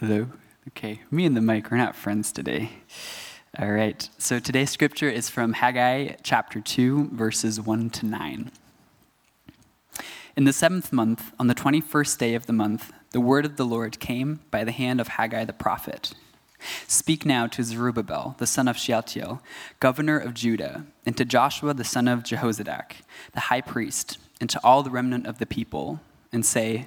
Hello. Okay, me and the mic, we're not friends today. All right, so today's scripture is from Haggai chapter 2, verses 1 to 9. In the seventh month, on the 21st day of the month, the word of the Lord came by the hand of Haggai the prophet. Speak now to Zerubbabel, the son of Shealtiel, governor of Judah, and to Joshua, the son of Jehozadak, the high priest, and to all the remnant of the people, and say,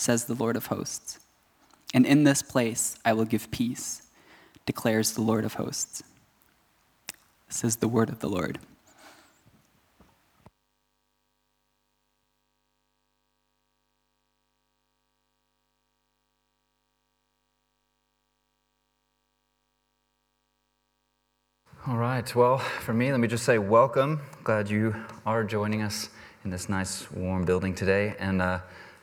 says the Lord of hosts. And in this place I will give peace, declares the Lord of hosts. This is the word of the Lord. All right, well, for me, let me just say welcome. Glad you are joining us in this nice, warm building today. And uh,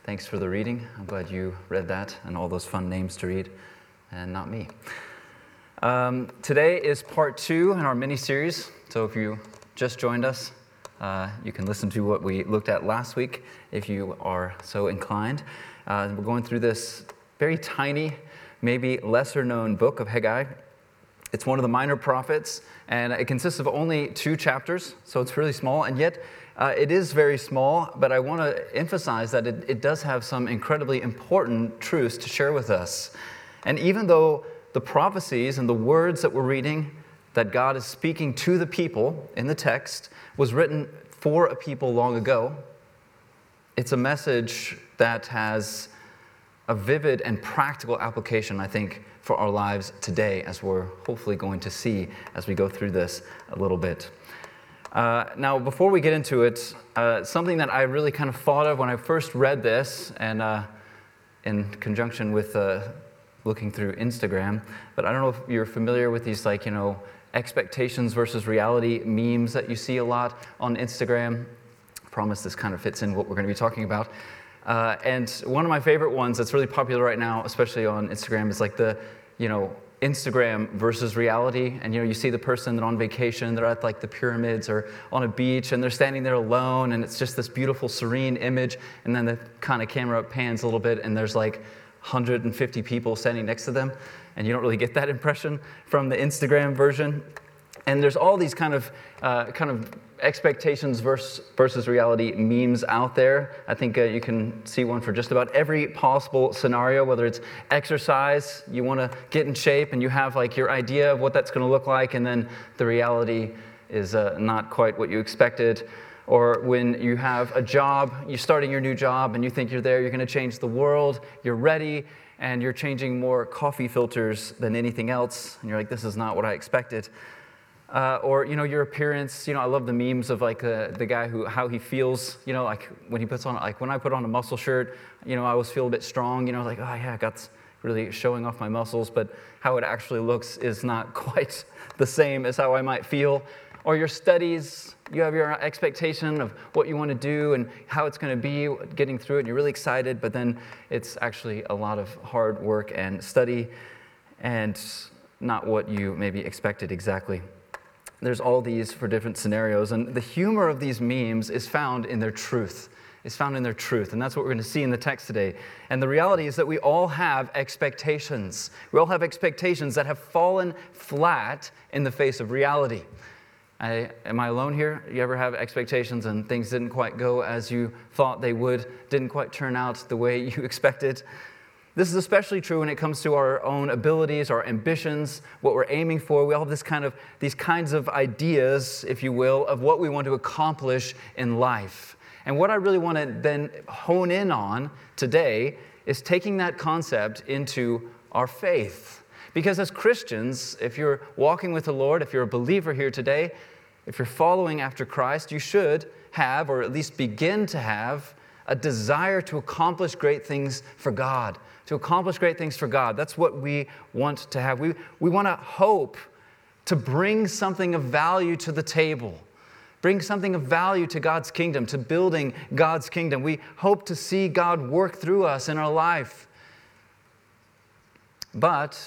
Thanks for the reading. I'm glad you read that and all those fun names to read, and not me. Um, today is part two in our mini series. So if you just joined us, uh, you can listen to what we looked at last week if you are so inclined. Uh, we're going through this very tiny, maybe lesser known book of Haggai. It's one of the minor prophets, and it consists of only two chapters, so it's really small, and yet uh, it is very small, but I want to emphasize that it, it does have some incredibly important truths to share with us. And even though the prophecies and the words that we're reading that God is speaking to the people in the text was written for a people long ago, it's a message that has a vivid and practical application, I think, for our lives today, as we're hopefully going to see as we go through this a little bit. Uh, now, before we get into it, uh, something that I really kind of thought of when I first read this, and uh, in conjunction with uh, looking through Instagram, but I don't know if you're familiar with these, like, you know, expectations versus reality memes that you see a lot on Instagram. I promise this kind of fits in what we're going to be talking about. Uh, and one of my favorite ones that's really popular right now, especially on Instagram, is like the, you know, Instagram versus reality. And you know, you see the person that on vacation, they're at like the pyramids or on a beach and they're standing there alone and it's just this beautiful, serene image. And then the kind of camera pans a little bit and there's like 150 people standing next to them. And you don't really get that impression from the Instagram version. And there's all these kind of, uh, kind of expectations versus, versus reality memes out there. I think uh, you can see one for just about every possible scenario, whether it's exercise, you want to get in shape and you have like your idea of what that's going to look like, and then the reality is uh, not quite what you expected. Or when you have a job, you're starting your new job and you think you're there, you're going to change the world, you're ready, and you're changing more coffee filters than anything else, and you're like, this is not what I expected. Uh, or you know your appearance you know i love the memes of like uh, the guy who how he feels you know like when he puts on like when i put on a muscle shirt you know i always feel a bit strong you know like oh yeah i got really showing off my muscles but how it actually looks is not quite the same as how i might feel. Or your studies you have your expectation of what you want to do and how it's going to be getting through it and you're really excited but then it's actually a lot of hard work and study and not what you maybe expected exactly there's all these for different scenarios. And the humor of these memes is found in their truth. Is found in their truth. And that's what we're going to see in the text today. And the reality is that we all have expectations. We all have expectations that have fallen flat in the face of reality. I, am I alone here? You ever have expectations and things didn't quite go as you thought they would, didn't quite turn out the way you expected? This is especially true when it comes to our own abilities, our ambitions, what we're aiming for. We all have this kind of, these kinds of ideas, if you will, of what we want to accomplish in life. And what I really want to then hone in on today is taking that concept into our faith. Because as Christians, if you're walking with the Lord, if you're a believer here today, if you're following after Christ, you should have, or at least begin to have, a desire to accomplish great things for God, to accomplish great things for God. That's what we want to have. We, we want to hope to bring something of value to the table, bring something of value to God's kingdom, to building God's kingdom. We hope to see God work through us in our life. But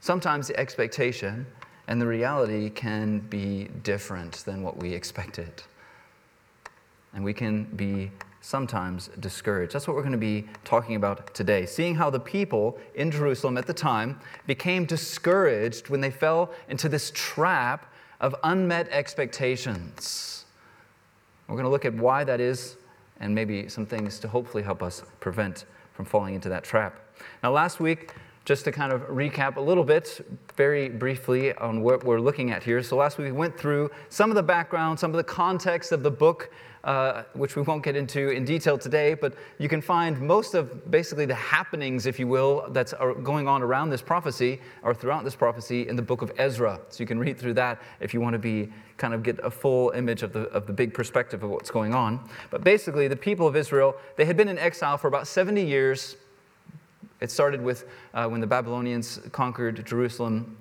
sometimes the expectation and the reality can be different than what we expected. And we can be sometimes discouraged. That's what we're going to be talking about today. Seeing how the people in Jerusalem at the time became discouraged when they fell into this trap of unmet expectations. We're going to look at why that is and maybe some things to hopefully help us prevent from falling into that trap. Now, last week, just to kind of recap a little bit, very briefly, on what we're looking at here. So, last week we went through some of the background, some of the context of the book uh, which we won't get into in detail today, but you can find most of basically the happenings, if you will, that's are going on around this prophecy or throughout this prophecy in the book of Ezra. So you can read through that if you want to be kind of get a full image of the, of the big perspective of what's going on. But basically, the people of Israel, they had been in exile for about 70 years. It started with uh, when the Babylonians conquered Jerusalem.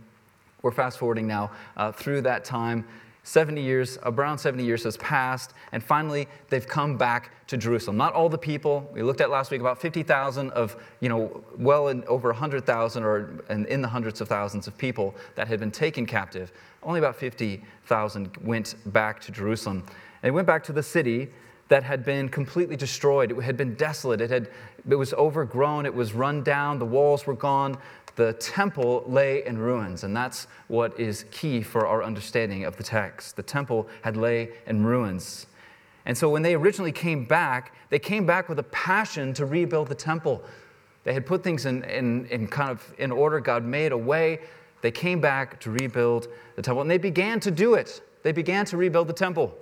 We're fast forwarding now uh, through that time. 70 years, around 70 years has passed, and finally they've come back to Jerusalem. Not all the people. We looked at last week about 50,000 of, you know, well in, over 100,000 or in, the hundreds of thousands of people that had been taken captive. Only about 50,000 went back to Jerusalem. And they went back to the city that had been completely destroyed. It had been desolate. It, had, it was overgrown. It was run down. The walls were gone the temple lay in ruins, and that's what is key for our understanding of the text. The temple had lay in ruins. And so when they originally came back, they came back with a passion to rebuild the temple. They had put things in, in, in kind of in order. God made a way. They came back to rebuild the temple, and they began to do it. They began to rebuild the temple.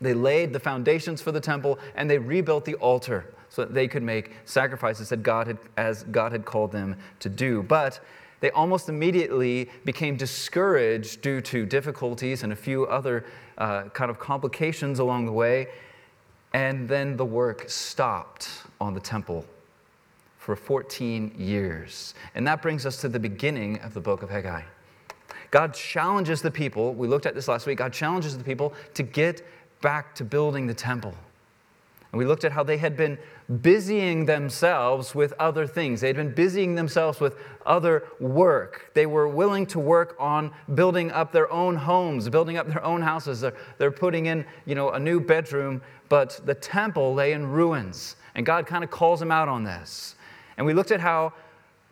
They laid the foundations for the temple, and they rebuilt the altar so that they could make sacrifices that God had, as God had called them to do. But they almost immediately became discouraged due to difficulties and a few other uh, kind of complications along the way. And then the work stopped on the temple for 14 years. And that brings us to the beginning of the book of Haggai. God challenges the people, we looked at this last week, God challenges the people to get back to building the temple. And we looked at how they had been busying themselves with other things. They'd been busying themselves with other work. They were willing to work on building up their own homes, building up their own houses. They're, they're putting in, you know, a new bedroom, but the temple lay in ruins. And God kind of calls them out on this. And we looked at how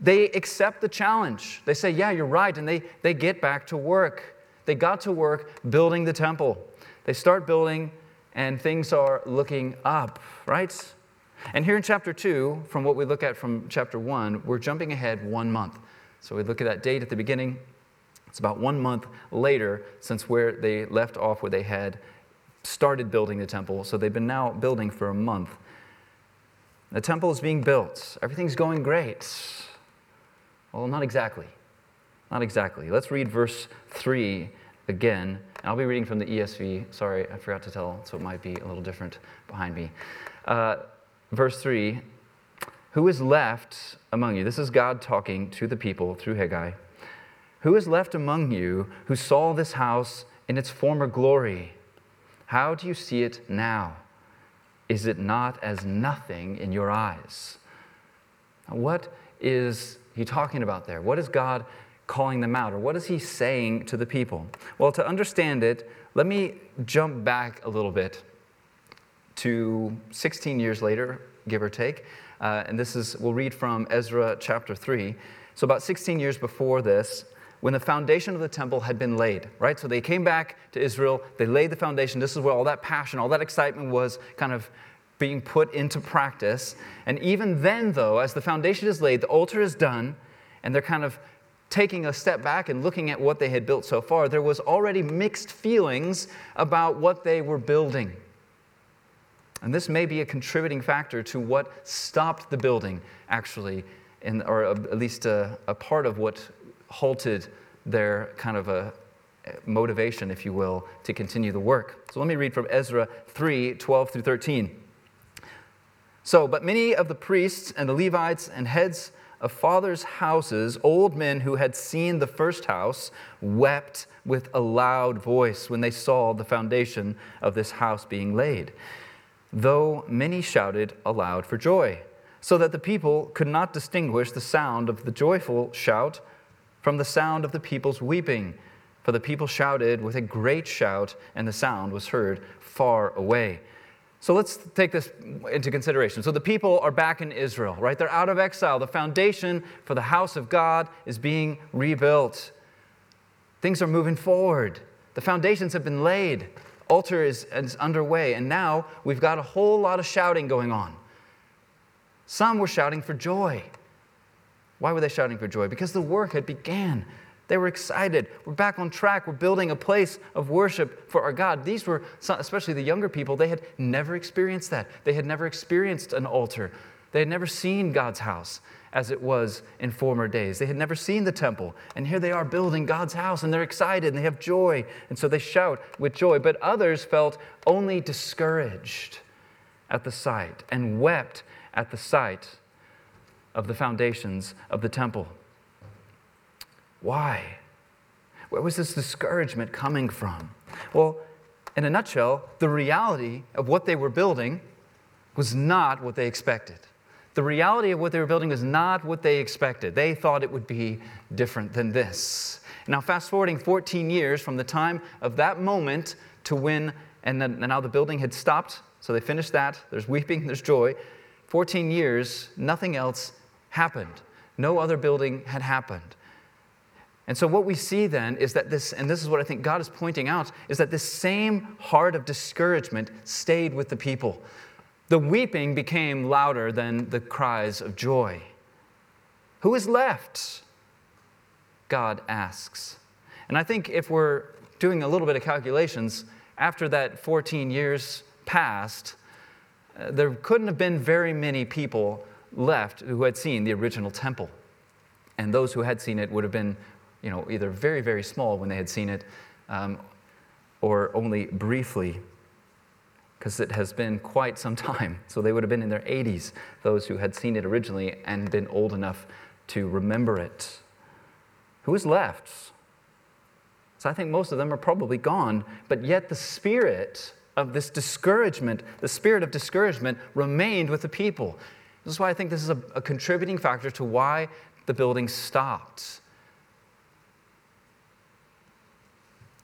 they accept the challenge. They say, Yeah, you're right. And they, they get back to work. They got to work building the temple. They start building and things are looking up, right? And here in chapter 2, from what we look at from chapter 1, we're jumping ahead one month. So we look at that date at the beginning. It's about one month later since where they left off, where they had started building the temple. So they've been now building for a month. The temple is being built, everything's going great. Well, not exactly. Not exactly. Let's read verse 3 again. I'll be reading from the ESV. Sorry, I forgot to tell, so it might be a little different behind me. Uh, verse 3 Who is left among you? This is God talking to the people through Haggai. Who is left among you who saw this house in its former glory? How do you see it now? Is it not as nothing in your eyes? What is he talking about there? What is God calling them out? Or what is he saying to the people? Well, to understand it, let me jump back a little bit to 16 years later, give or take. Uh, and this is, we'll read from Ezra chapter 3. So, about 16 years before this, when the foundation of the temple had been laid, right? So they came back to Israel, they laid the foundation. This is where all that passion, all that excitement was kind of being put into practice. And even then, though, as the foundation is laid, the altar is done, and they're kind of taking a step back and looking at what they had built so far, there was already mixed feelings about what they were building. And this may be a contributing factor to what stopped the building, actually, in, or uh, at least a, a part of what halted their kind of a uh, motivation, if you will, to continue the work. So let me read from Ezra 3 12 through 13. So, but many of the priests and the Levites and heads of fathers' houses, old men who had seen the first house, wept with a loud voice when they saw the foundation of this house being laid, though many shouted aloud for joy, so that the people could not distinguish the sound of the joyful shout from the sound of the people's weeping. For the people shouted with a great shout, and the sound was heard far away. So let's take this into consideration. So the people are back in Israel, right? They're out of exile. The foundation for the house of God is being rebuilt. Things are moving forward. The foundations have been laid. Altar is, is underway. And now we've got a whole lot of shouting going on. Some were shouting for joy. Why were they shouting for joy? Because the work had began. They were excited. We're back on track. We're building a place of worship for our God. These were, especially the younger people, they had never experienced that. They had never experienced an altar. They had never seen God's house as it was in former days. They had never seen the temple. And here they are building God's house and they're excited and they have joy. And so they shout with joy. But others felt only discouraged at the sight and wept at the sight of the foundations of the temple. Why? Where was this discouragement coming from? Well, in a nutshell, the reality of what they were building was not what they expected. The reality of what they were building was not what they expected. They thought it would be different than this. Now, fast forwarding 14 years from the time of that moment to when, and, then, and now the building had stopped, so they finished that. There's weeping, there's joy. 14 years, nothing else happened. No other building had happened. And so, what we see then is that this, and this is what I think God is pointing out, is that this same heart of discouragement stayed with the people. The weeping became louder than the cries of joy. Who is left? God asks. And I think if we're doing a little bit of calculations, after that 14 years passed, uh, there couldn't have been very many people left who had seen the original temple. And those who had seen it would have been you know, either very, very small when they had seen it um, or only briefly, because it has been quite some time. So they would have been in their 80s, those who had seen it originally and been old enough to remember it. Who is left? So I think most of them are probably gone, but yet the spirit of this discouragement, the spirit of discouragement, remained with the people. This is why I think this is a, a contributing factor to why the building stopped.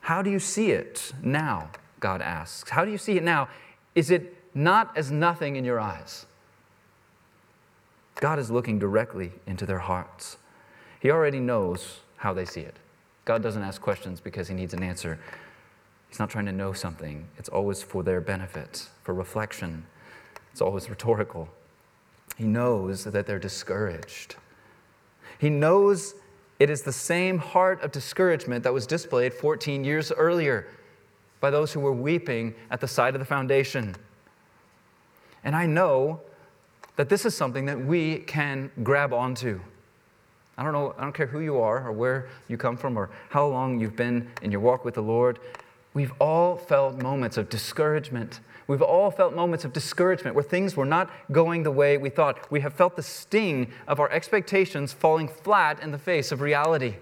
How do you see it now? God asks. How do you see it now? Is it not as nothing in your eyes? God is looking directly into their hearts. He already knows how they see it. God doesn't ask questions because he needs an answer. He's not trying to know something, it's always for their benefit, for reflection. It's always rhetorical. He knows that they're discouraged. He knows it is the same heart of discouragement that was displayed 14 years earlier by those who were weeping at the side of the foundation. And I know that this is something that we can grab onto. I don't know, I don't care who you are or where you come from or how long you've been in your walk with the Lord. We've all felt moments of discouragement We've all felt moments of discouragement where things were not going the way we thought. We have felt the sting of our expectations falling flat in the face of reality,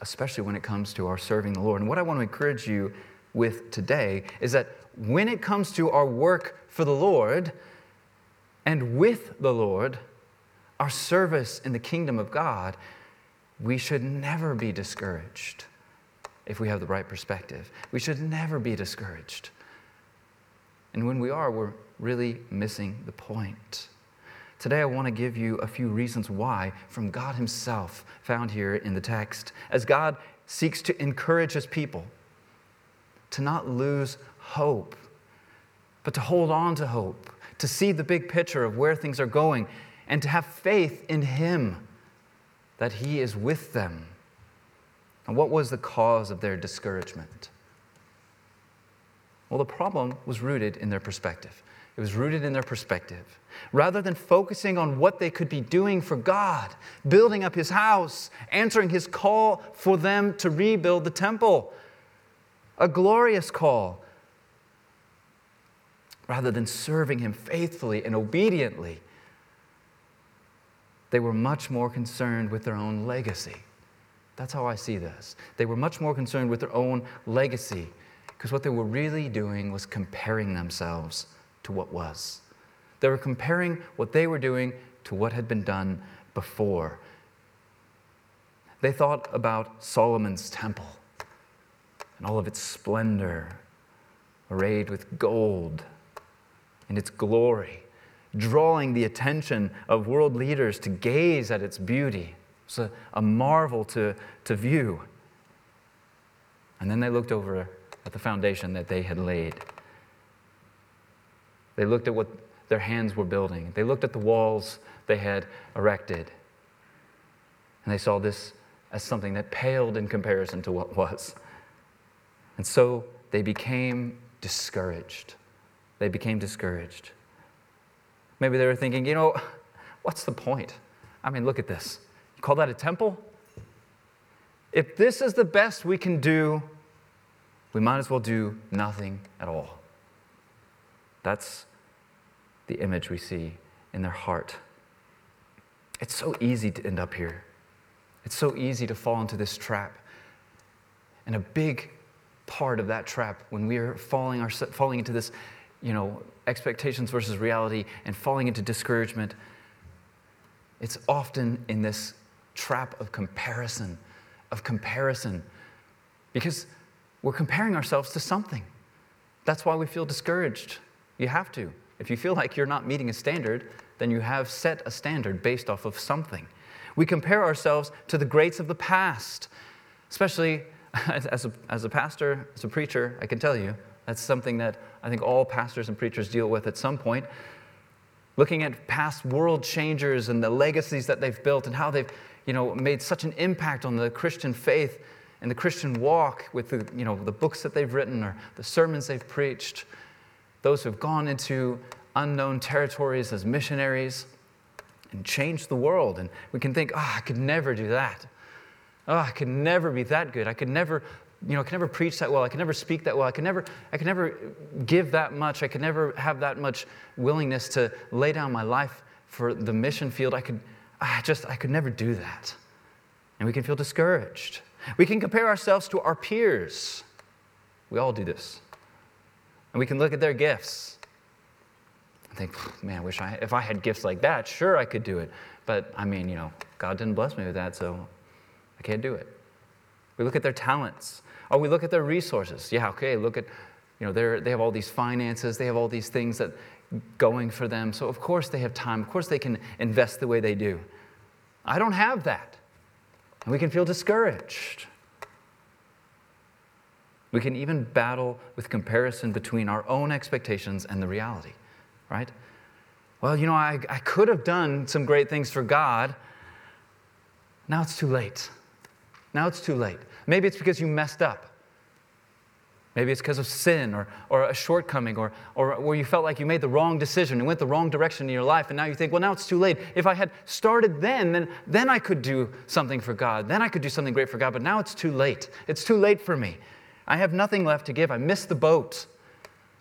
especially when it comes to our serving the Lord. And what I want to encourage you with today is that when it comes to our work for the Lord and with the Lord, our service in the kingdom of God, we should never be discouraged if we have the right perspective. We should never be discouraged. And when we are, we're really missing the point. Today, I want to give you a few reasons why from God Himself, found here in the text, as God seeks to encourage His people to not lose hope but to hold on to hope, to see the big picture of where things are going, and to have faith in Him that He is with them. And what was the cause of their discouragement? Well, the problem was rooted in their perspective. It was rooted in their perspective. Rather than focusing on what they could be doing for God, building up His house, answering His call for them to rebuild the temple, a glorious call, rather than serving Him faithfully and obediently, they were much more concerned with their own legacy. That's how I see this. They were much more concerned with their own legacy because what they were really doing was comparing themselves to what was. They were comparing what they were doing to what had been done before. They thought about Solomon's temple and all of its splendor, arrayed with gold and its glory, drawing the attention of world leaders to gaze at its beauty. It's a, a marvel to, to view. And then they looked over at the foundation that they had laid. They looked at what their hands were building. They looked at the walls they had erected. And they saw this as something that paled in comparison to what was. And so they became discouraged. They became discouraged. Maybe they were thinking, you know, what's the point? I mean, look at this. Call that a temple? If this is the best we can do, we might as well do nothing at all. That's the image we see in their heart. It's so easy to end up here. It's so easy to fall into this trap. And a big part of that trap when we are falling, our, falling into this, you know, expectations versus reality and falling into discouragement, it's often in this trap of comparison, of comparison, because we're comparing ourselves to something. That's why we feel discouraged. You have to. If you feel like you're not meeting a standard, then you have set a standard based off of something. We compare ourselves to the greats of the past, especially as a, as a pastor, as a preacher, I can tell you, that's something that I think all pastors and preachers deal with at some point. Looking at past world changers and the legacies that they've built and how they've you know, made such an impact on the Christian faith and the Christian walk with the, you know, the books that they've written or the sermons they've preached those who have gone into unknown territories as missionaries and changed the world. And we can think, oh, I could never do that. Oh, I could never be that good. I could never, you know, I could never preach that well. I could never speak that well. I could never, I could never give that much. I could never have that much willingness to lay down my life for the mission field. I could, I just, I could never do that. And we can feel discouraged. We can compare ourselves to our peers. We all do this. And we can look at their gifts and think, man, I wish I, if I had gifts like that, sure I could do it. But I mean, you know, God didn't bless me with that, so I can't do it. We look at their talents. Or we look at their resources. Yeah, okay, look at, you know, they they have all these finances, they have all these things that going for them. So of course they have time. Of course they can invest the way they do. I don't have that. And we can feel discouraged. We can even battle with comparison between our own expectations and the reality, right? Well, you know, I, I could have done some great things for God. Now it's too late. Now it's too late. Maybe it's because you messed up. Maybe it's because of sin or, or a shortcoming or, or where you felt like you made the wrong decision and went the wrong direction in your life. And now you think, well, now it's too late. If I had started then, then, then I could do something for God. Then I could do something great for God. But now it's too late. It's too late for me. I have nothing left to give. I missed the boat.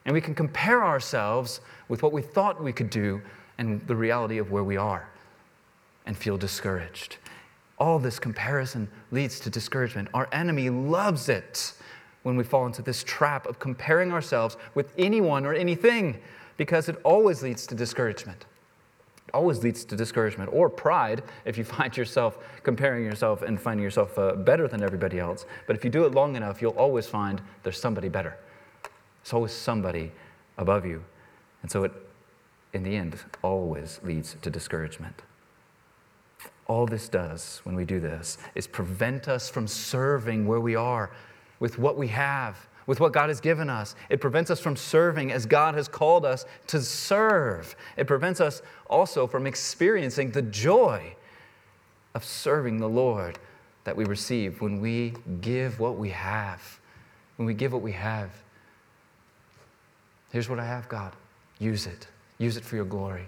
And we can compare ourselves with what we thought we could do and the reality of where we are and feel discouraged. All this comparison leads to discouragement. Our enemy loves it when we fall into this trap of comparing ourselves with anyone or anything because it always leads to discouragement It always leads to discouragement or pride if you find yourself comparing yourself and finding yourself uh, better than everybody else. But if you do it long enough, you'll always find there's somebody better. There's always somebody above you. And so it, in the end, always leads to discouragement. All this does when we do this is prevent us from serving where we are with what we have, with what God has given us. It prevents us from serving as God has called us to serve. It prevents us also from experiencing the joy of serving the Lord that we receive when we give what we have. When we give what we have. Here's what I have, God. Use it. Use it for your glory.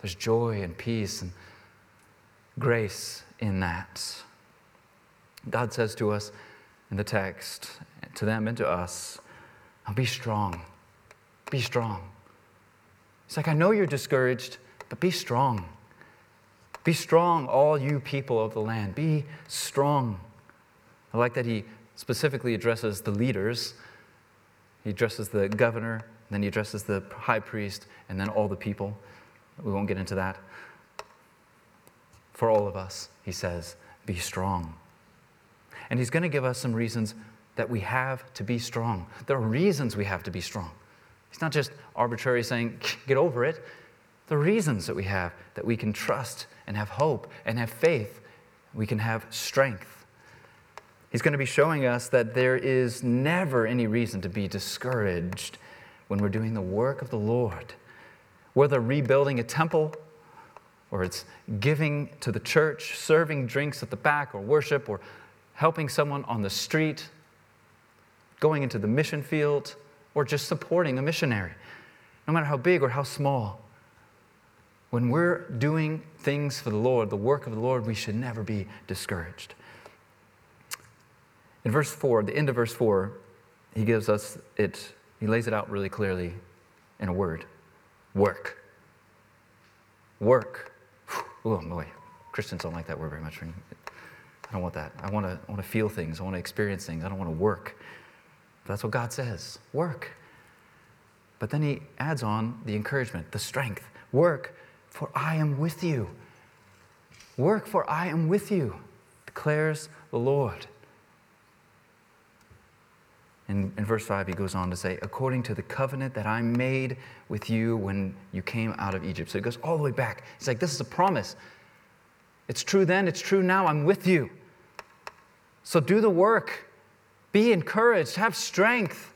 There's joy and peace and grace in that. God says to us in the text, to them and to us, be strong. Be strong. It's like, I know you're discouraged, but be strong. Be strong, all you people of the land. Be strong. I like that he specifically addresses the leaders. He addresses the governor, then he addresses the high priest, and then all the people. We won't get into that. For all of us, he says, be strong. And he's going to give us some reasons that we have to be strong. There are reasons we have to be strong. He's not just arbitrary saying, get over it. The reasons that we have that we can trust and have hope and have faith, we can have strength. He's going to be showing us that there is never any reason to be discouraged when we're doing the work of the Lord. Whether rebuilding a temple, or it's giving to the church, serving drinks at the back, or worship, or helping someone on the street, going into the mission field, or just supporting a missionary, no matter how big or how small. When we're doing things for the Lord, the work of the Lord, we should never be discouraged. In verse 4, the end of verse 4, he gives us it, he lays it out really clearly in a word work. Work. Oh boy, Christians don't like that word very much. I don't want that. I want to, I want to feel things. I want to experience things. I don't want to work. But that's what God says work. But then he adds on the encouragement, the strength. Work, for I am with you. Work, for I am with you, declares the Lord. In, in verse 5, he goes on to say, according to the covenant that I made with you when you came out of Egypt. So it goes all the way back. He's like, this is a promise. It's true then, it's true now. I'm with you. So do the work. Be encouraged, have strength.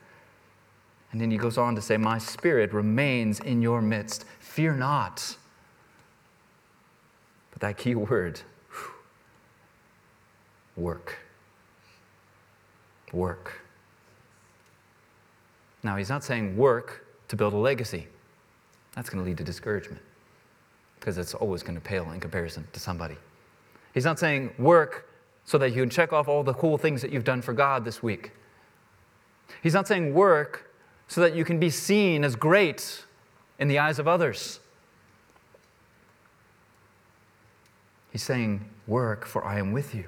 And then he goes on to say, My spirit remains in your midst. Fear not. But that key word, work. Work. Now, he's not saying work to build a legacy. That's going to lead to discouragement because it's always going to pale in comparison to somebody. He's not saying work so that you can check off all the cool things that you've done for God this week. He's not saying work so that you can be seen as great in the eyes of others. He's saying, Work, for I am with you.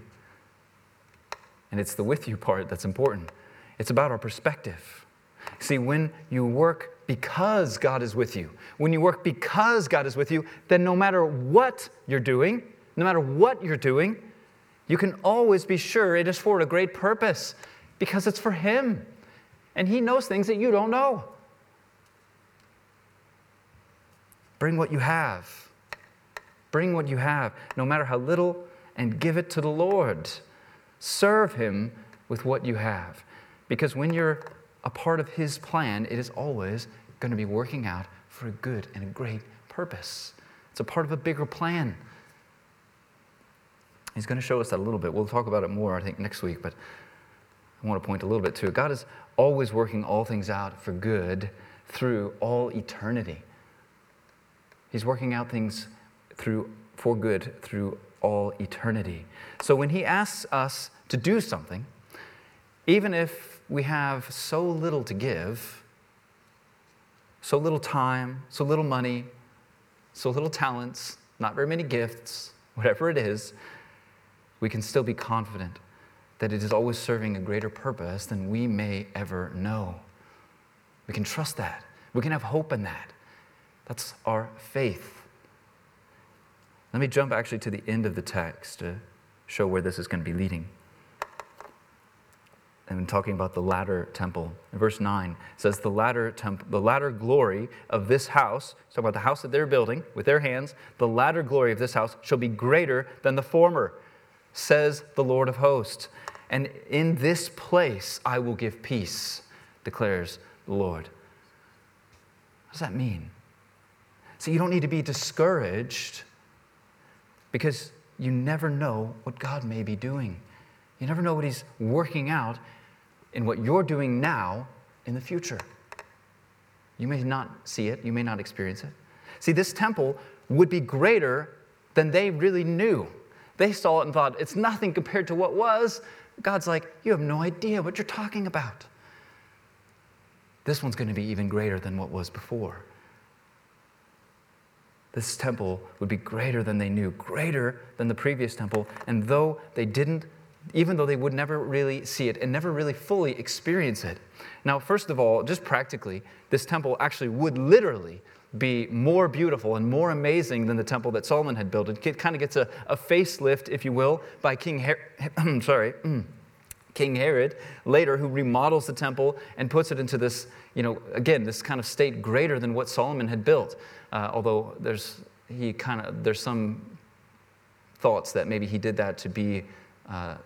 And it's the with you part that's important. It's about our perspective. See, when you work because God is with you, when you work because God is with you, then no matter what you're doing, no matter what you're doing, you can always be sure it is for a great purpose because it's for Him. And He knows things that you don't know. Bring what you have. Bring what you have, no matter how little, and give it to the Lord. Serve Him with what you have. Because when you're a part of His plan, it is always going to be working out for a good and a great purpose. It's a part of a bigger plan. He's going to show us that a little bit. We'll talk about it more, I think, next week, but I want to point a little bit to it. God is always working all things out for good through all eternity. He's working out things through for good through all eternity. So when he asks us to do something, even if we have so little to give, so little time, so little money, so little talents, not very many gifts, whatever it is, we can still be confident that it is always serving a greater purpose than we may ever know. We can trust that. We can have hope in that. That's our faith. Let me jump actually to the end of the text to show where this is going to be leading. I'm talking about the latter temple. Verse 9 says, The latter temple, the latter glory of this house, talking about the house that they're building with their hands, the latter glory of this house shall be greater than the former says the Lord of hosts. And in this place I will give peace, declares the Lord. What does that mean? So you don't need to be discouraged because you never know what God may be doing. You never know what He's working out in what you're doing now in the future. You may not see it, you may not experience it. See, this temple would be greater than they really knew. They saw it and thought, it's nothing compared to what was. God's like, you have no idea what you're talking about. This one's going to be even greater than what was before. This temple would be greater than they knew, greater than the previous temple. And though they didn't, even though they would never really see it and never really fully experience it. Now, first of all, just practically, this temple actually would literally be more beautiful and more amazing than the temple that Solomon had built. It kind of gets a, a facelift, if you will, by King Her- sorry, King Herod later, who remodels the temple and puts it into this, you know, again, this kind of state greater than what Solomon had built. Uh, although there's he kind of there's some thoughts that maybe he did that to be uh,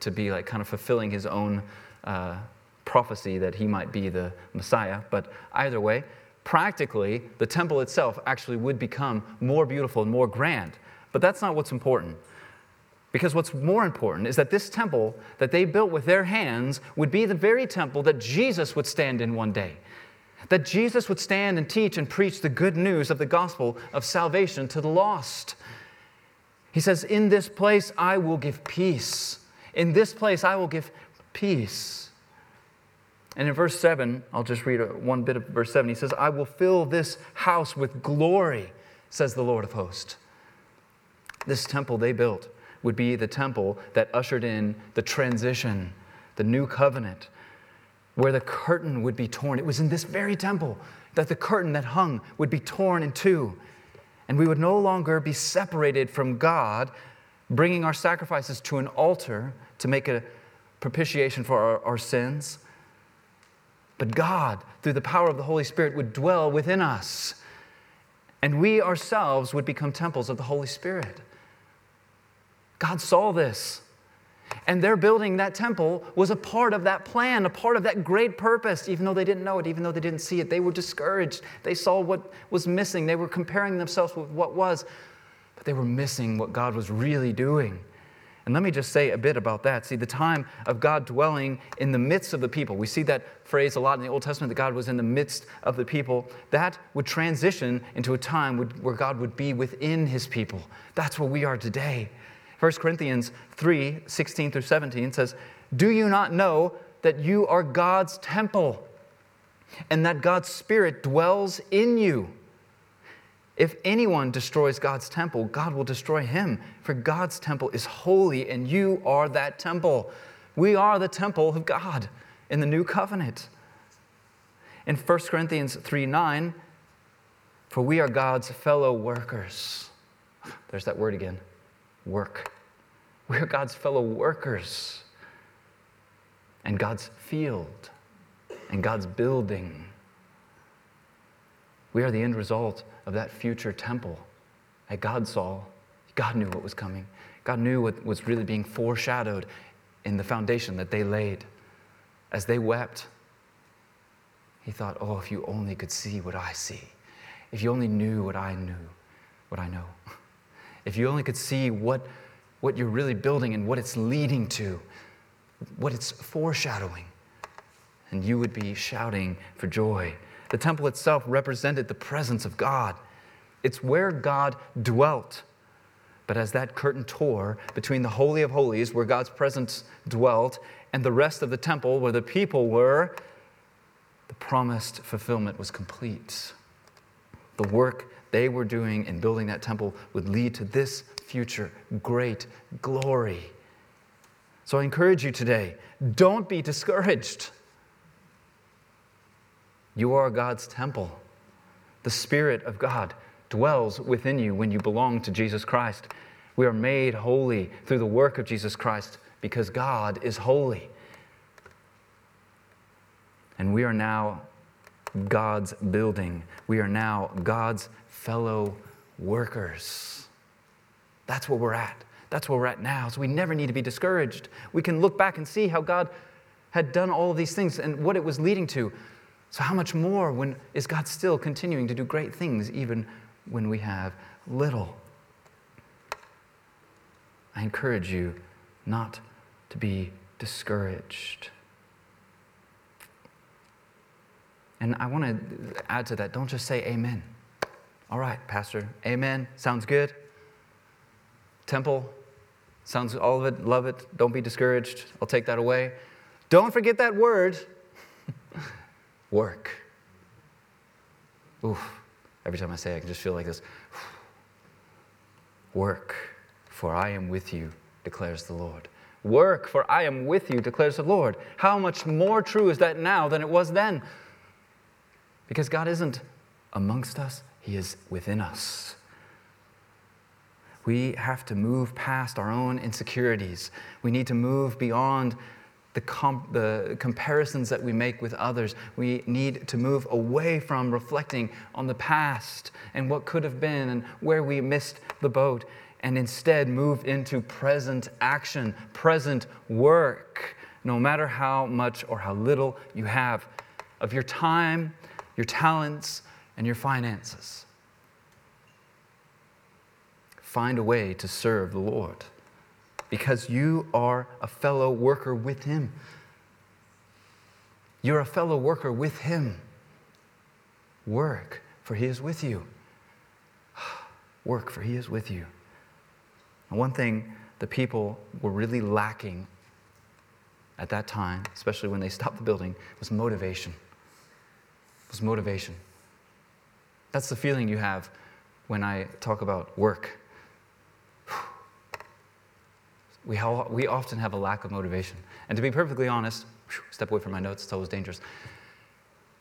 to be like kind of fulfilling his own uh, prophecy that he might be the Messiah. But either way, practically, the temple itself actually would become more beautiful and more grand. But that's not what's important. Because what's more important is that this temple that they built with their hands would be the very temple that Jesus would stand in one day. That Jesus would stand and teach and preach the good news of the gospel of salvation to the lost. He says, In this place I will give peace. In this place I will give peace. And in verse 7, I'll just read one bit of verse 7. He says, I will fill this house with glory, says the Lord of hosts. This temple they built would be the temple that ushered in the transition, the new covenant, where the curtain would be torn. It was in this very temple that the curtain that hung would be torn in two. And we would no longer be separated from God, bringing our sacrifices to an altar to make a propitiation for our, our sins. But God, through the power of the Holy Spirit, would dwell within us. And we ourselves would become temples of the Holy Spirit. God saw this. And their building that temple was a part of that plan, a part of that great purpose, even though they didn't know it, even though they didn't see it. They were discouraged. They saw what was missing. They were comparing themselves with what was, but they were missing what God was really doing. And let me just say a bit about that. See, the time of God dwelling in the midst of the people, we see that phrase a lot in the Old Testament that God was in the midst of the people. That would transition into a time where God would be within his people. That's where we are today. 1 Corinthians 3 16 through 17 says, Do you not know that you are God's temple and that God's Spirit dwells in you? If anyone destroys God's temple, God will destroy him, for God's temple is holy, and you are that temple. We are the temple of God in the new covenant. In 1 Corinthians 3 9, for we are God's fellow workers. There's that word again work. We are God's fellow workers and God's field and God's building. We are the end result of that future temple that God saw. God knew what was coming. God knew what was really being foreshadowed in the foundation that they laid. As they wept, he thought, oh, if you only could see what I see, if you only knew what I knew, what I know, if you only could see what, what you're really building and what it's leading to, what it's foreshadowing, and you would be shouting for joy. The temple itself represented the presence of God. It's where God dwelt. But as that curtain tore between the Holy of Holies, where God's presence dwelt, and the rest of the temple, where the people were, the promised fulfillment was complete. The work they were doing in building that temple would lead to this future great glory. So I encourage you today don't be discouraged. You are God's temple. The Spirit of God dwells within you when you belong to Jesus Christ. We are made holy through the work of Jesus Christ because God is holy. And we are now God's building. We are now God's fellow workers. That's where we're at. That's where we're at now. So we never need to be discouraged. We can look back and see how God had done all of these things and what it was leading to. So, how much more when is God still continuing to do great things even when we have little? I encourage you not to be discouraged. And I want to add to that don't just say amen. All right, Pastor, amen. Sounds good. Temple, sounds all of it, love it. Don't be discouraged. I'll take that away. Don't forget that word work. Oof. Every time I say it, I can just feel like this. Work, for I am with you, declares the Lord. Work, for I am with you, declares the Lord. How much more true is that now than it was then? Because God isn't amongst us, He is within us. We have to move past our own insecurities. We need to move beyond the, comp- the comparisons that we make with others. We need to move away from reflecting on the past and what could have been and where we missed the boat and instead move into present action, present work, no matter how much or how little you have of your time, your talents, and your finances. Find a way to serve the Lord because you are a fellow worker with Him. You're a fellow worker with Him. Work, for He is with you. Work, for He is with you. And one thing the people were really lacking at that time, especially when they stopped the building, was motivation. Was motivation. That's the feeling you have when I talk about work we, we often have a lack of motivation. And to be perfectly honest, step away from my notes, it's always dangerous.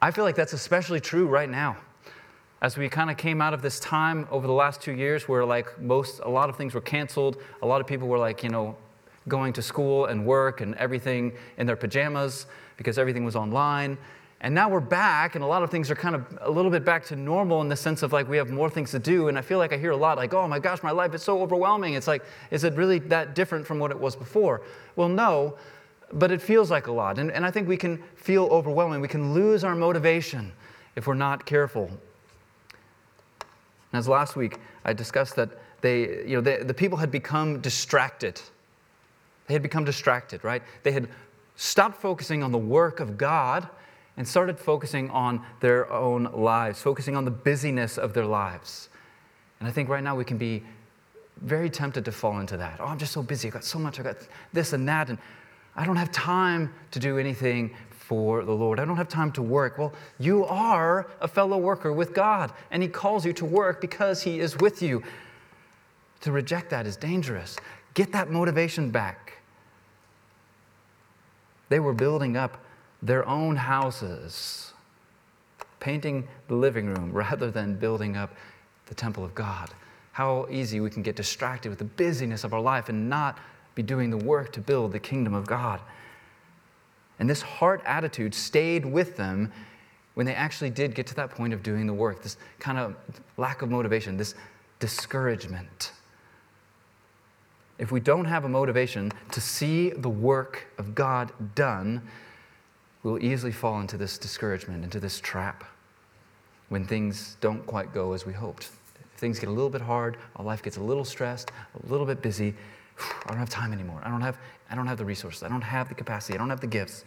I feel like that's especially true right now. As we kind of came out of this time over the last two years where like most, a lot of things were canceled, a lot of people were like, you know, going to school and work and everything in their pajamas because everything was online. And now we're back, and a lot of things are kind of a little bit back to normal in the sense of like we have more things to do. And I feel like I hear a lot like, oh my gosh, my life is so overwhelming. It's like, is it really that different from what it was before? Well, no, but it feels like a lot. And, and I think we can feel overwhelming. We can lose our motivation if we're not careful. And as last week, I discussed that they, you know, they, the people had become distracted. They had become distracted, right? They had stopped focusing on the work of God and started focusing on their own lives, focusing on the busyness of their lives. And I think right now we can be very tempted to fall into that. Oh, I'm just so busy. I've got so much. I've got this and that. And I don't have time to do anything for the Lord. I don't have time to work. Well, you are a fellow worker with God, and He calls you to work because He is with you. To reject that is dangerous. Get that motivation back. They were building up their own houses, painting the living room rather than building up the temple of God. How easy we can get distracted with the busyness of our life and not be doing the work to build the kingdom of God. And this heart attitude stayed with them when they actually did get to that point of doing the work, this kind of lack of motivation, this discouragement. If we don't have a motivation to see the work of God done, we'll easily fall into this discouragement, into this trap when things don't quite go as we hoped. If things get a little bit hard, our life gets a little stressed, a little bit busy. I don't have time anymore. I don't have, I don't have the resources. I don't have the capacity. I don't have the gifts.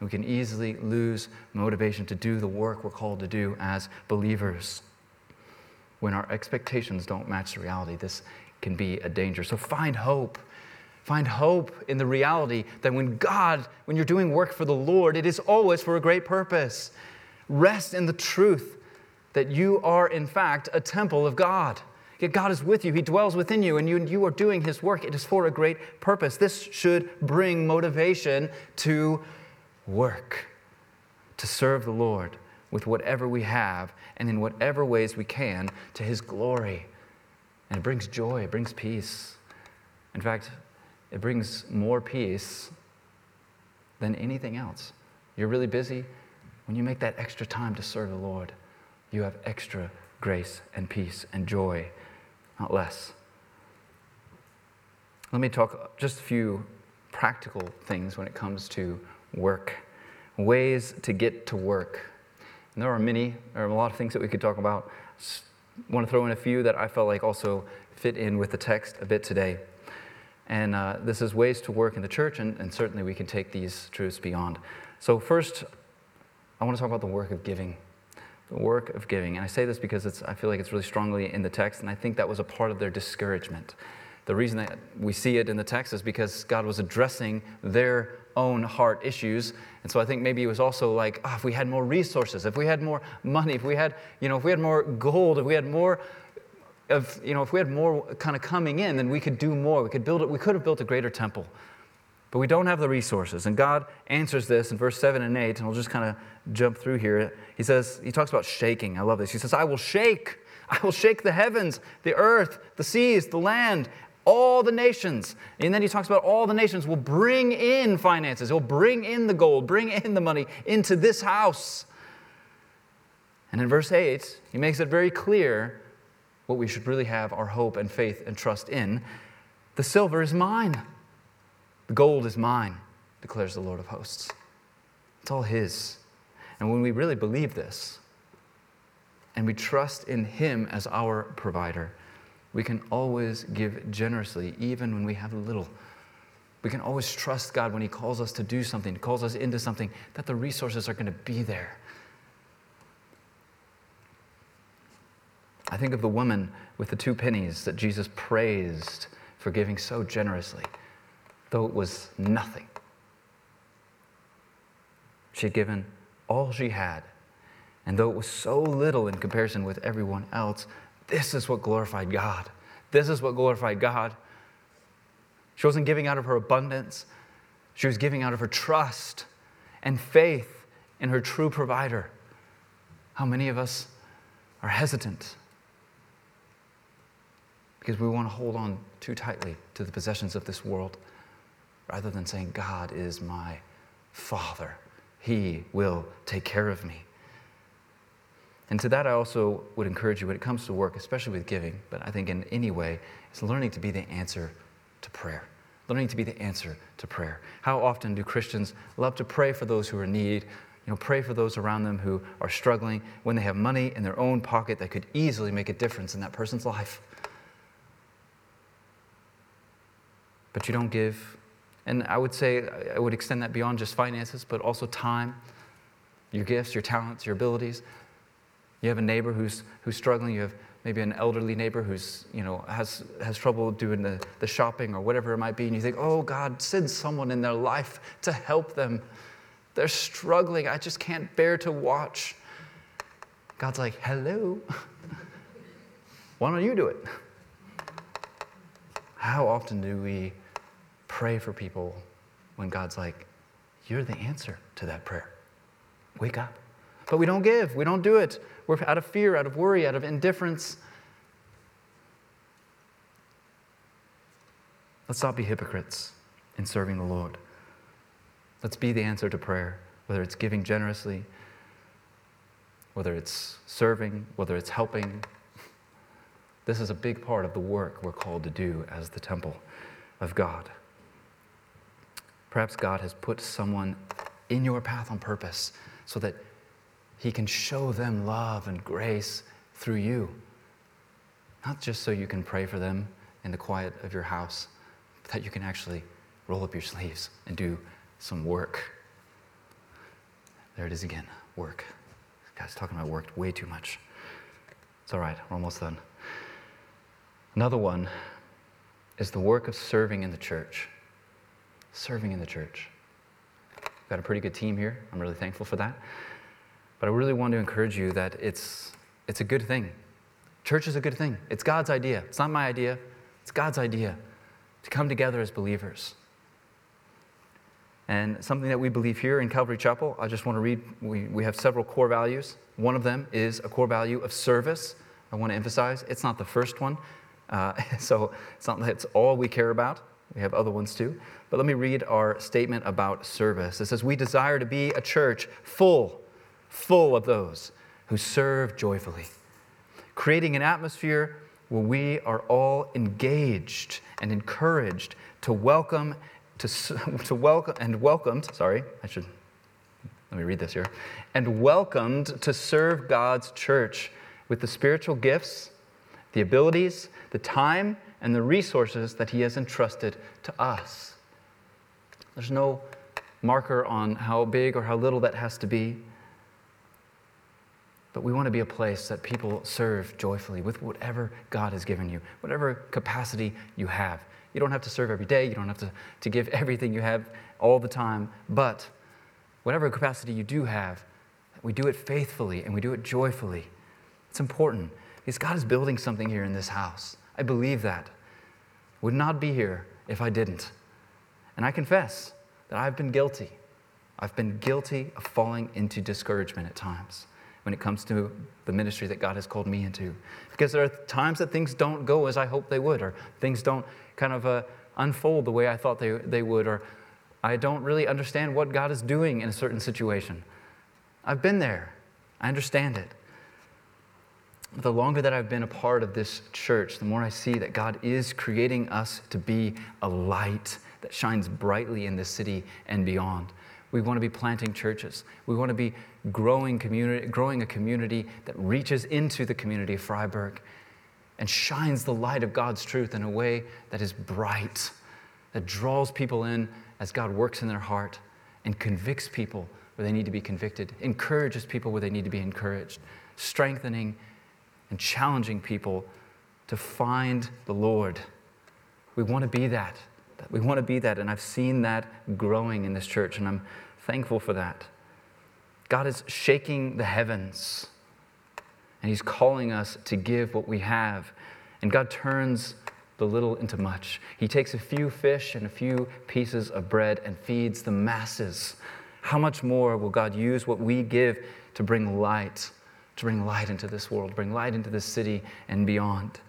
And we can easily lose motivation to do the work we're called to do as believers. When our expectations don't match the reality, this can be a danger. So find hope. Find hope in the reality that when God, when you're doing work for the Lord, it is always for a great purpose. Rest in the truth that you are, in fact, a temple of God. Yet God is with you, He dwells within you, and you, you are doing His work. It is for a great purpose. This should bring motivation to work, to serve the Lord with whatever we have and in whatever ways we can to His glory. And it brings joy, it brings peace. In fact, it brings more peace than anything else. You're really busy. When you make that extra time to serve the Lord, you have extra grace and peace and joy, not less. Let me talk just a few practical things when it comes to work, ways to get to work. And there are many, there are a lot of things that we could talk about. I want to throw in a few that I felt like also fit in with the text a bit today. And uh, this is ways to work in the church, and, and certainly we can take these truths beyond. So, first, I want to talk about the work of giving. The work of giving. And I say this because it's, I feel like it's really strongly in the text, and I think that was a part of their discouragement. The reason that we see it in the text is because God was addressing their own heart issues. And so I think maybe it was also like, oh, if we had more resources, if we had more money, if we had, you know, if we had more gold, if we had more of, you know, if we had more kind of coming in, then we could do more. We could build it, we could have built a greater temple. But we don't have the resources. And God answers this in verse 7 and 8, and we'll just kind of jump through here. He says, He talks about shaking. I love this. He says, I will shake. I will shake the heavens, the earth, the seas, the land, all the nations. And then he talks about all the nations will bring in finances. He'll bring in the gold, bring in the money into this house. And in verse 8, he makes it very clear what we should really have our hope and faith and trust in. The silver is mine, the gold is mine, declares the Lord of hosts. It's all His. And when we really believe this, and we trust in Him as our provider, we can always give generously, even when we have little. We can always trust God when He calls us to do something, calls us into something, that the resources are going to be there. I think of the woman with the two pennies that Jesus praised for giving so generously, though it was nothing. She had given all she had, and though it was so little in comparison with everyone else, this is what glorified God. This is what glorified God. She wasn't giving out of her abundance, she was giving out of her trust and faith in her true provider. How many of us are hesitant because we want to hold on too tightly to the possessions of this world rather than saying, God is my Father. He will take care of me. And to that, I also would encourage you when it comes to work, especially with giving, but I think in any way, it's learning to be the answer to prayer. Learning to be the answer to prayer. How often do Christians love to pray for those who are in need, you know, pray for those around them who are struggling when they have money in their own pocket that could easily make a difference in that person's life? But you don't give. And I would say, I would extend that beyond just finances, but also time, your gifts, your talents, your abilities. You have a neighbor who's, who's struggling. You have maybe an elderly neighbor who's, you know, has, has trouble doing the, the shopping or whatever it might be. And you think, oh, God, send someone in their life to help them. They're struggling. I just can't bear to watch. God's like, hello. Why don't you do it? How often do we pray for people when God's like, You're the answer to that prayer. Wake up. But we don't give, we don't do it. We're out of fear, out of worry, out of indifference. Let's not be hypocrites in serving the Lord. Let's be the answer to prayer, whether it's giving generously, whether it's serving, whether it's helping. This is a big part of the work we're called to do as the temple of God. Perhaps God has put someone in your path on purpose so that He can show them love and grace through you. Not just so you can pray for them in the quiet of your house, but that you can actually roll up your sleeves and do some work. There it is again work. This guy's talking about work way too much. It's all right, we're almost done. Another one is the work of serving in the church serving in the church. We've got a pretty good team here. I'm really thankful for that. But I really want to encourage you that it's, it's a good thing. Church is a good thing. It's God's idea. It's not my idea, it's God's idea to come together as believers. And something that we believe here in Calvary Chapel, I just want to read. We, we have several core values. One of them is a core value of service. I want to emphasize it's not the first one, uh, so it's not it's all we care about. We have other ones too. But let me read our statement about service. It says, We desire to be a church full, full of those who serve joyfully, creating an atmosphere where we are all engaged and encouraged to welcome to, to welcome and welcomed sorry i should let me read this here and welcomed to serve god's church with the spiritual gifts the abilities the time and the resources that he has entrusted to us there's no marker on how big or how little that has to be but we want to be a place that people serve joyfully with whatever God has given you, whatever capacity you have. You don't have to serve every day, you don't have to, to give everything you have all the time, but whatever capacity you do have, we do it faithfully and we do it joyfully. It's important because God is building something here in this house. I believe that. Would not be here if I didn't. And I confess that I've been guilty. I've been guilty of falling into discouragement at times when it comes to the ministry that God has called me into. Because there are times that things don't go as I hope they would, or things don't kind of uh, unfold the way I thought they, they would, or I don't really understand what God is doing in a certain situation. I've been there, I understand it. The longer that I've been a part of this church, the more I see that God is creating us to be a light that shines brightly in this city and beyond. We want to be planting churches. We want to be growing, community, growing a community that reaches into the community of Freiburg and shines the light of God's truth in a way that is bright, that draws people in as God works in their heart and convicts people where they need to be convicted, encourages people where they need to be encouraged, strengthening and challenging people to find the Lord. We want to be that. We want to be that. And I've seen that growing in this church, and I'm thankful for that. God is shaking the heavens, and He's calling us to give what we have. And God turns the little into much. He takes a few fish and a few pieces of bread and feeds the masses. How much more will God use what we give to bring light, to bring light into this world, bring light into this city and beyond?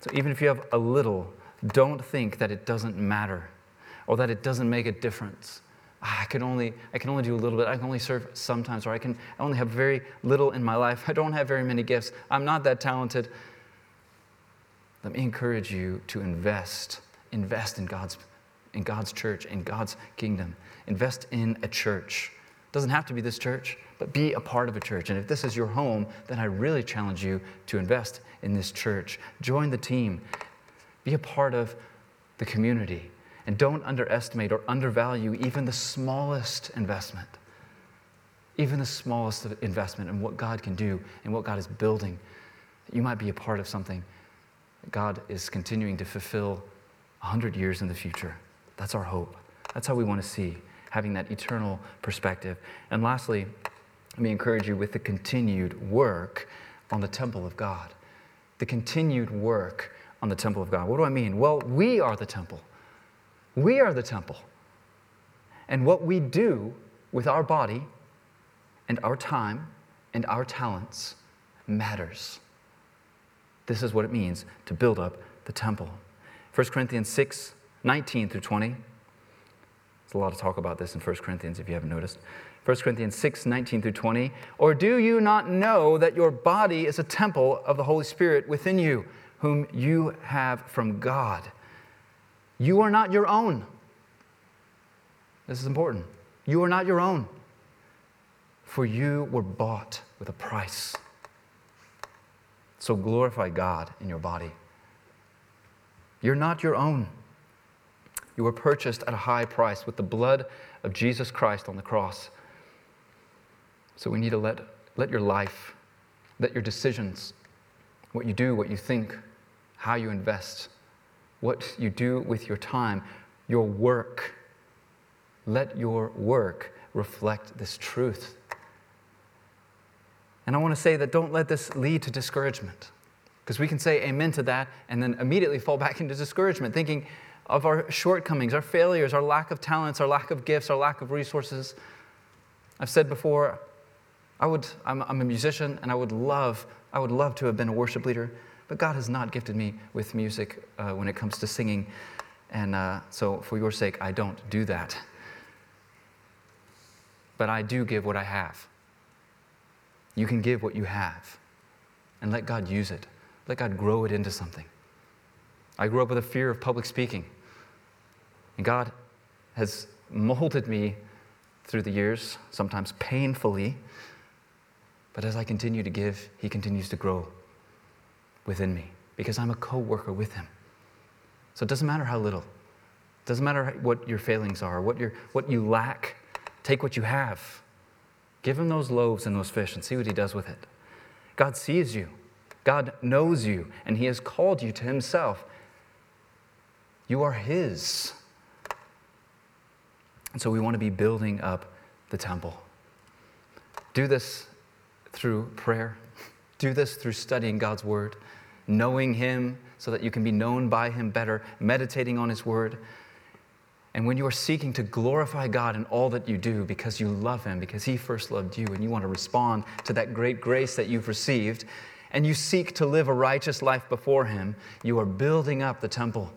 So even if you have a little, don't think that it doesn't matter or that it doesn't make a difference. Ah, I can only I can only do a little bit. I can only serve sometimes, or I can I only have very little in my life. I don't have very many gifts. I'm not that talented. Let me encourage you to invest. Invest in God's in God's church, in God's kingdom. Invest in a church. Doesn't have to be this church, but be a part of a church. And if this is your home, then I really challenge you to invest in this church. Join the team. Be a part of the community. And don't underestimate or undervalue even the smallest investment. Even the smallest investment in what God can do and what God is building. You might be a part of something that God is continuing to fulfill 100 years in the future. That's our hope. That's how we want to see, having that eternal perspective. And lastly, let me encourage you with the continued work on the temple of God. The continued work on the temple of God. What do I mean? Well, we are the temple. We are the temple. And what we do with our body and our time and our talents matters. This is what it means to build up the temple. 1 Corinthians 6 19 through 20. There's a lot of talk about this in 1 Corinthians if you haven't noticed. 1 Corinthians 6 19 through 20. Or do you not know that your body is a temple of the Holy Spirit within you, whom you have from God? You are not your own. This is important. You are not your own, for you were bought with a price. So glorify God in your body. You're not your own. You were purchased at a high price with the blood of Jesus Christ on the cross. So we need to let, let your life, let your decisions, what you do, what you think, how you invest, what you do with your time, your work. Let your work reflect this truth. And I want to say that don't let this lead to discouragement. Because we can say amen to that and then immediately fall back into discouragement, thinking of our shortcomings, our failures, our lack of talents, our lack of gifts, our lack of resources. I've said before, I would, I'm, I'm a musician and I would love, I would love to have been a worship leader. But God has not gifted me with music uh, when it comes to singing. And uh, so, for your sake, I don't do that. But I do give what I have. You can give what you have and let God use it. Let God grow it into something. I grew up with a fear of public speaking. And God has molded me through the years, sometimes painfully. But as I continue to give, He continues to grow within me because I'm a co worker with Him. So it doesn't matter how little, it doesn't matter what your failings are, what, what you lack. Take what you have. Give Him those loaves and those fish and see what He does with it. God sees you, God knows you, and He has called you to Himself. You are His. And so we want to be building up the temple. Do this through prayer, do this through studying God's Word, knowing Him so that you can be known by Him better, meditating on His Word. And when you are seeking to glorify God in all that you do because you love Him, because He first loved you, and you want to respond to that great grace that you've received, and you seek to live a righteous life before Him, you are building up the temple.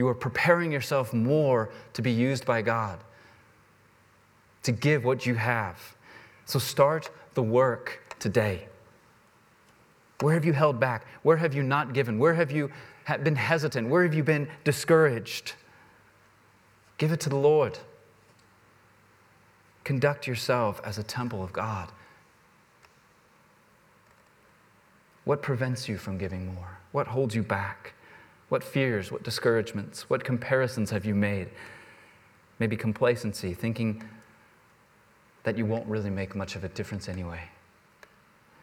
You are preparing yourself more to be used by God, to give what you have. So start the work today. Where have you held back? Where have you not given? Where have you been hesitant? Where have you been discouraged? Give it to the Lord. Conduct yourself as a temple of God. What prevents you from giving more? What holds you back? What fears, what discouragements, what comparisons have you made? Maybe complacency, thinking that you won't really make much of a difference anyway.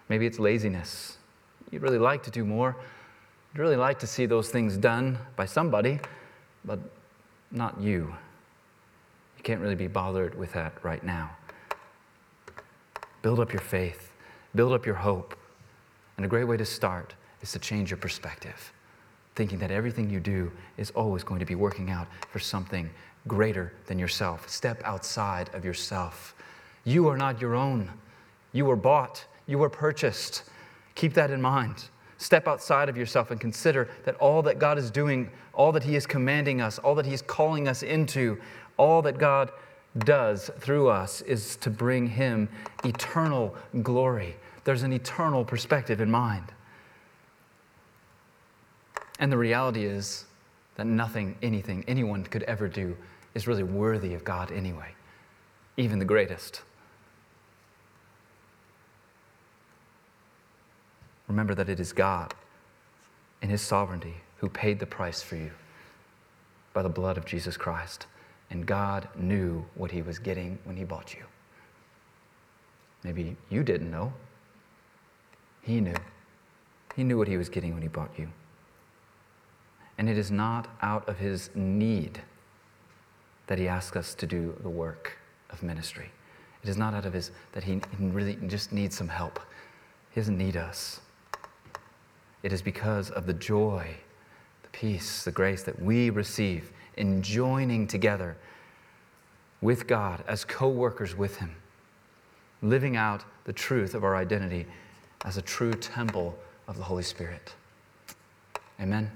Maybe it's laziness. You'd really like to do more. You'd really like to see those things done by somebody, but not you. You can't really be bothered with that right now. Build up your faith, build up your hope. And a great way to start is to change your perspective thinking that everything you do is always going to be working out for something greater than yourself. Step outside of yourself. You are not your own. You were bought, you were purchased. Keep that in mind. Step outside of yourself and consider that all that God is doing, all that He is commanding us, all that He is calling us into, all that God does through us is to bring Him eternal glory. There's an eternal perspective in mind. And the reality is that nothing, anything, anyone could ever do is really worthy of God anyway, even the greatest. Remember that it is God in His sovereignty who paid the price for you by the blood of Jesus Christ. And God knew what He was getting when He bought you. Maybe you didn't know. He knew. He knew what He was getting when He bought you. And it is not out of his need that he asks us to do the work of ministry. It is not out of his that he really just needs some help. He doesn't need us. It is because of the joy, the peace, the grace that we receive in joining together with God as co workers with Him, living out the truth of our identity as a true temple of the Holy Spirit. Amen.